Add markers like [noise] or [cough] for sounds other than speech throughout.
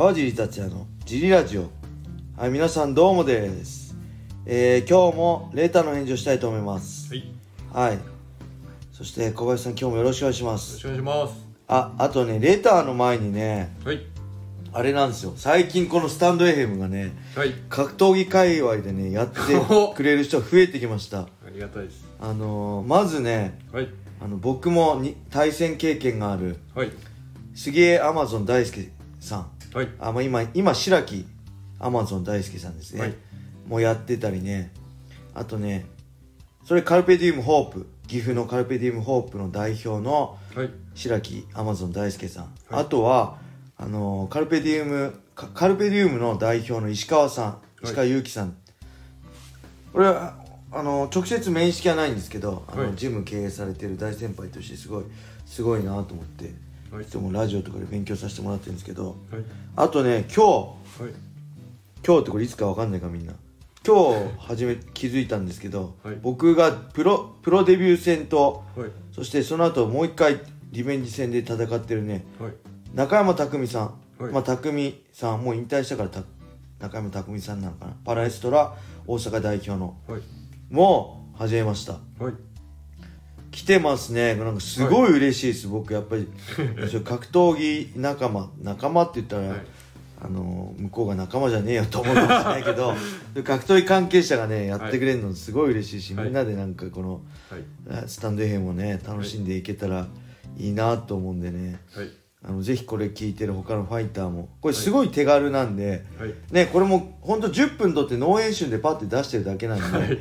川尻達也のジリラジオはい皆さんどうもですえー、今日もレーターの返事をしたいと思いますはい。よはいそして小林さん今日もよろしくお願いしますろしくお願いします。ああとねレターの前にねはい。あれなんですよ最近このスタンド FM がねはい。格闘技界隈でねやってくれる人が増えてきました [laughs] ありがたいです。あのー、まずねはい。あの僕もに対戦経験があるはい。杉江アマゾン大輔さんはい。あ、まあ、今今白木アマゾン大輔さんですね、はい。もうやってたりね。あとねそれカルペディウムホープ。岐阜のカルペディウムホープの代表のはい。白木アマゾン大輔さん、はい。あとはあのカルペディウムカカルペディウムの代表の石川さん。い。石川祐希さん、これはあの直接面識はないんですけどあの、はい。ジム経営されてる大先輩としてすごいすごいなと思ってはいいつもラジオとかで勉強させてもらってるんですけどはい。あとね今日はい。今日ってこれいつかわかんないかみんな今日初め気づいたんですけど、はい僕がプロプロデビュー戦とはい。そしてその後もう一回リベンジ戦で戦ってるねはい。中山匠さん、はいまあ匠さんもう引退したからた中山匠さんなのかなパラエストラ大阪代表のはい。もう始めましたはい。来てますね。なんかすごい嬉しいです、僕やっぱり格闘技仲間仲間って言ったら、はい。あの向こうが仲間じゃねえよと思うかもしれないけど [laughs] 格闘技関係者がねやってくれるのすごい嬉しいし、はい。みんなでなんかこのはい。スタンド FM をね楽しんでいけたらいいなと思うんでね、はい。あのぜひこれ聞いてる他のファイターもこれすごい手軽なんで、はい。ねこれもほんと10分撮ってノー編集でパッて出してるだけなんで、はい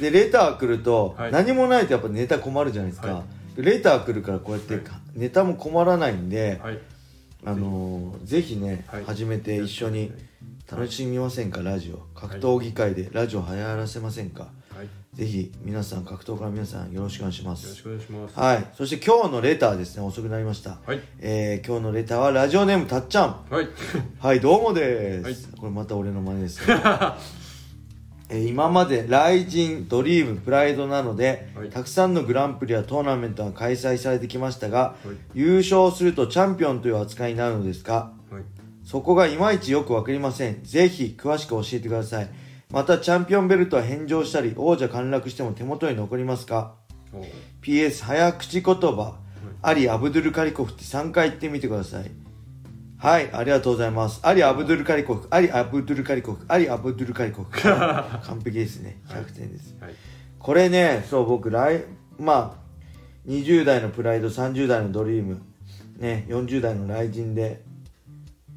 でレター来ると、はい。何もないとやっぱネタ困るじゃないですか、はでレター来るからこうやって、はい。ネタも困らないんで、はい。あのーぜひね、はい。始めて一緒に楽しみませんか？ラジオ。格闘技界でラジオ流行らせませんか、ぜひ皆さん格闘家の皆さんよろしくお願いします。ろしくお願いします。はい。そして今日のレターですね。遅くなりました、はい。えー今日のレターはラジオネームたっちゃん。はい。はいどうもです、はい。これまた俺の真似ですね [laughs] えー今までライジンドリームプライドなどで、はい。たくさんのグランプリやトーナメントが開催されてきましたが、はい。優勝するとチャンピオンという扱いになるのですか？はい。そこがいまいちよくわかりません。ぜひ詳しく教えてください。またチャンピオンベルトは返上したり王者陥落しても手元に残りますか？PS 早口言葉、アリ・アブドゥル・カリコフって3回言ってみてくださいはいありがとうございます。アリ・アブドゥル・カリコフアリ・アブドゥル・カリコフアリ・アブドゥル・カリコフ [laughs] 完璧ですね。100点です、はい。これねそう僕来まあ20代のプライド30代のドリーム。ね40代のライジンで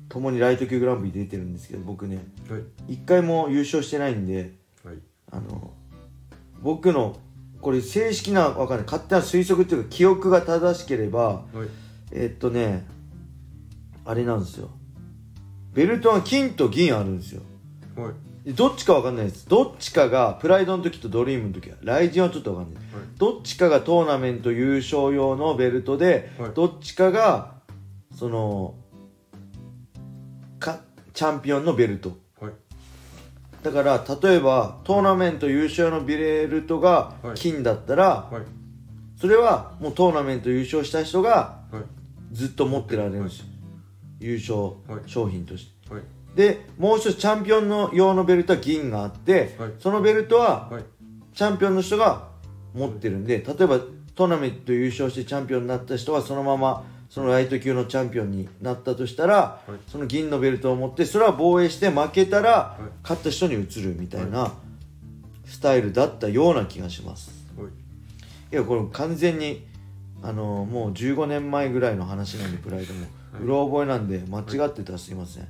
共にライト級グランプリ出てるんですけど僕ね。はい。一回も優勝してないんではい。あの僕のこれ正式なわかんない。勝手な推測っていうか記憶が正しければはい。えっとねあれなんですよ。ベルトは金と銀あるんですよ。はい。でどっちかわかんないです。どっちかがプライドの時とドリームの時。はライジンはちょっとわかんない。どっちかがトーナメント優勝用のベルトで、はい。どっちかがそのかチャンピオンのベルト。はい。だから例えばトーナメント優勝のベルトがはい。金だったら、はい。それはもうトーナメント優勝した人がはい。ずっと持ってられるんですよ、優勝はい。商品として。はい。でもう一つチャンピオンの用のベルトは銀があって、はい。そのベルトははい。チャンピオンの人が持ってるんで例えばトーナメント優勝してチャンピオンになった人はそのままそのライト級のチャンピオンになったとしたら、い。その銀のベルトを持ってそれは防衛して負けたら、い。勝った人に移るみたいなスタイルだったような気がします。はい。いやこれ完全にあのもう15年前ぐらいの話なんでプライドも、うろ覚えなんで間違ってたらすいません、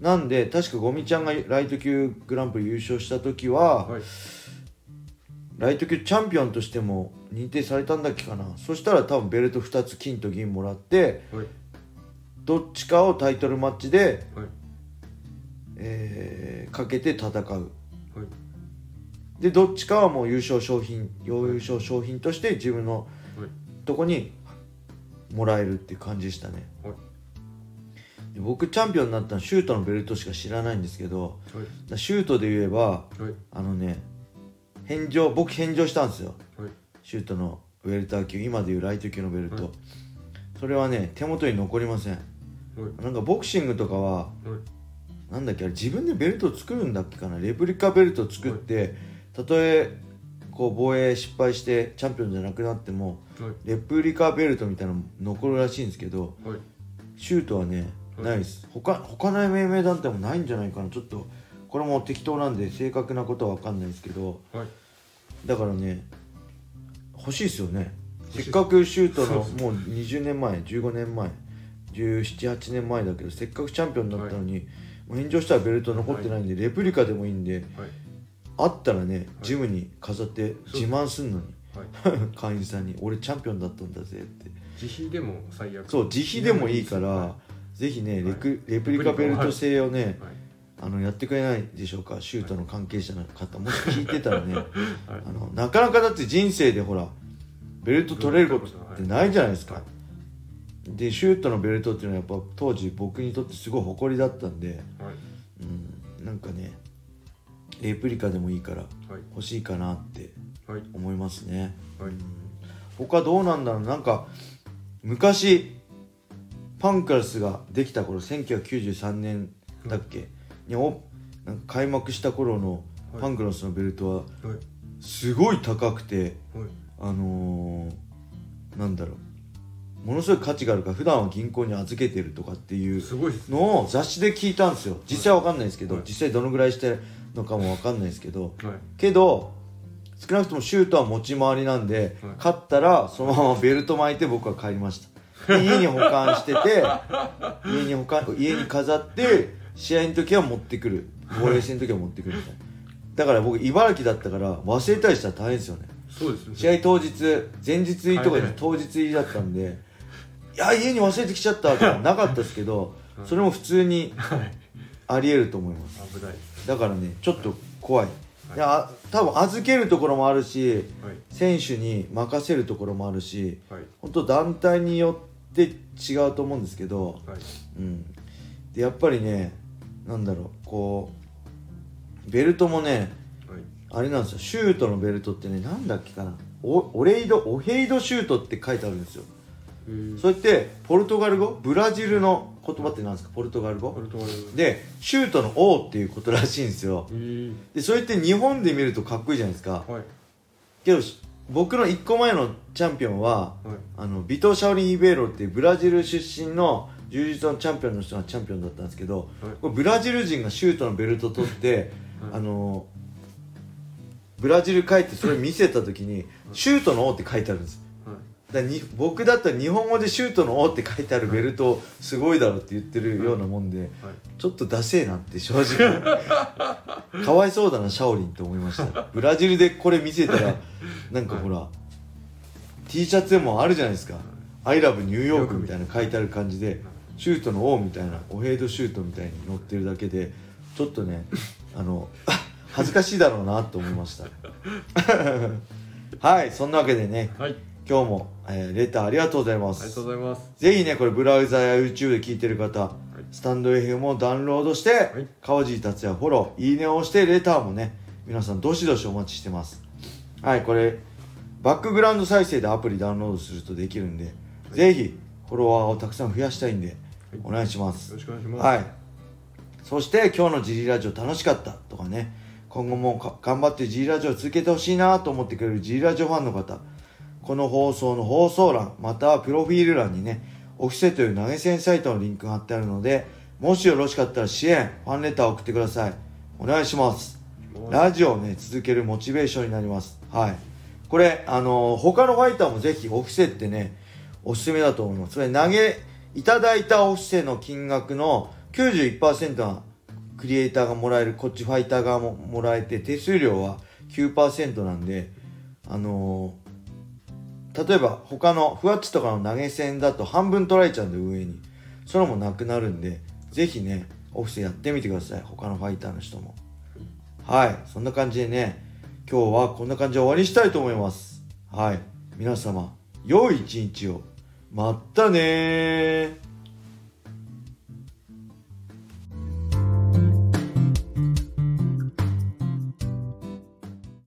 なんで確かゴミちゃんがライト級グランプリ優勝した時は、はい。ライト級チャンピオンとしても認定されたんだっけかなそしたら多分ベルト2つ金と銀もらってはい。どっちかをタイトルマッチで、はい。えーかけて戦うはい。でどっちかはもう優勝商品優勝商品として自分のはい。とこにもらえるっていう感じでしたねはい。で僕チャンピオンになったのはシュートのベルトしか知らないんですけどはい。シュートで言えばはい。あのね返上僕返上したんですよ。はい。シュートのウェルター級今でいうライト級のベルト、それはね手元に残りません。はい。なんかボクシングとかははい。なんだっけあれ自分でベルトを作るんだっけかな？レプリカベルトを作ってたとえこう防衛失敗してチャンピオンじゃなくなってもはい。レプリカベルトみたいなの残るらしいんですけどはい。シュートはねはいないです。他他の MMA 団体もないんじゃないかな。ちょっとこれも適当なんで正確なことは分かんないですけど。はい。だからね欲しいですよね。せっかくシュートのもう20年前15年前1718年前だけどせっかくチャンピオンになったのに、もう炎上したらベルト残ってないんで、レプリカでもいいんではい。あったらねジムに飾って自慢すんのに。はい。[laughs] 会員さんに「俺チャンピオンだったんだぜ」って。自費でも最悪。そう自費でもいいから、はぜひねレク、はい。レプリカベルト製をね、はい。あのやってくれないでしょうか？シュートの関係者の方。もし聞いてたらね。はい。[laughs] あのなかなかだって人生でほらベルト取れることってないじゃないですか、はい。でシュートのベルトっていうのはやっぱ当時僕にとってすごい誇りだったんで、はい。うん、なんかねレプリカでもいいからはい。欲しいかなってはい。思いますね。はい。他どうなんだろう？なんか昔パンクラスができた頃1993年だっけ、におなんか開幕した頃のはい。パンクラスのベルトははい。すごい高くてはい。あのー、なんだろう。ものすごい価値があるから普段は銀行に預けてるとかっていうのを雑誌で聞いたんですよ。実際わかんないですけど、はい。実際どのぐらいしてるのかもわかんないですけどはい。けど少なくともシュートは持ち回りなんで、はい。勝ったらそのままベルト巻いて僕は帰りました。で家に保管してて家に保管家に飾って試合の時は持ってくる。防衛戦の時は持ってくるみたいな。だから僕茨城だったから忘れたりしたら大変ですよね。そうですね。試合当日前日入りとかではい当日入りだったんで、いや家に忘れてきちゃったとかなかったですけどはい。それも普通にはい。ありえると思います。危ないだからねちょっと怖い、はい。いや多分預けるところもあるしはい。選手に任せるところもあるしはい。本当団体によって違うと思うんですけど、はい。うん、でやっぱりねなんだろうこうベルトもねはい。あれなんですよシュートのベルトってねなんだっけかなオオレイドオヘイドシュートって書いてあるんですよ。えー。それってポルトガル語？ブラジルの言葉って何ですか？ポルトガル語？ポルトガルでシュートの王っていうことらしいんですよ。えー。でそれって日本で見るとかっこいいじゃないですか。はい。けどし僕の1個前のチャンピオンははい。あのビトー・シャオリン・イベーロっていうブラジル出身の柔術のチャンピオンの人がチャンピオンだったんですけど、はい。これブラジル人がシュートのベルト取って、[laughs] はい。あのブラジル帰ってそれ見せた時に「シュートの王」って書いてあるんです。はい。だに僕だったら日本語で「シュートの王」って書いてあるベルトすごいだろって言ってるようなもんで、はい。ちょっとダセえなって正直かわいそうだなシャオリンって思いました。ブラジルでこれ見せたらなんかほら、T シャツでもあるじゃないですか「I love ニューヨーク」みたいな書いてある感じでシュートの王みたいなオヘイドシュートみたいに載ってるだけでちょっとねあの [laughs] 恥ずかしいだろうなと思いました。[laughs] はいそんなわけでねはい。今日も、えーレターありがとうございまありがとすうございます。ぜひねこれブラウザや YouTube で聞いてる方、スタンド FM をダウンロードして、い。川尻達也フォローいいねを押してレターもね皆さんどしどしお待ちしてます。はいこれバックグラウンド再生でアプリダウンロードするとできるんで、ぜひフォロワーをたくさん増やしたいんで、お願いします。よろしくお願いします。はい。そして今日のジリラジオ楽しかったとかね今後もか頑張ってジリラジオを続けてほしいなと思ってくれるジリラジオファンの方この放送の放送欄またはプロフィール欄にねオフィセという投げ銭サイトのリンクが貼ってあるのでもしよろしかったら支援ファンレターを送ってください。お願いします。ラジオをね続けるモチベーションになります。はい。これあのー他のファイターもぜひオフィセってねおすすめだと思います。それ投げいただいたオフィセの金額の91%がクリエイターがもらえるこっちファイター側ももらえて手数料は9%なんであのー例えば他のふわっちとかの投げ銭だと半分取られちゃうんで上に。それもなくなるんで是非ねオフィスやってみてください。他のファイターの人も。はい。そんな感じでね今日はこんな感じで終わりにしたいと思います。はい。皆様良い一日を。まったね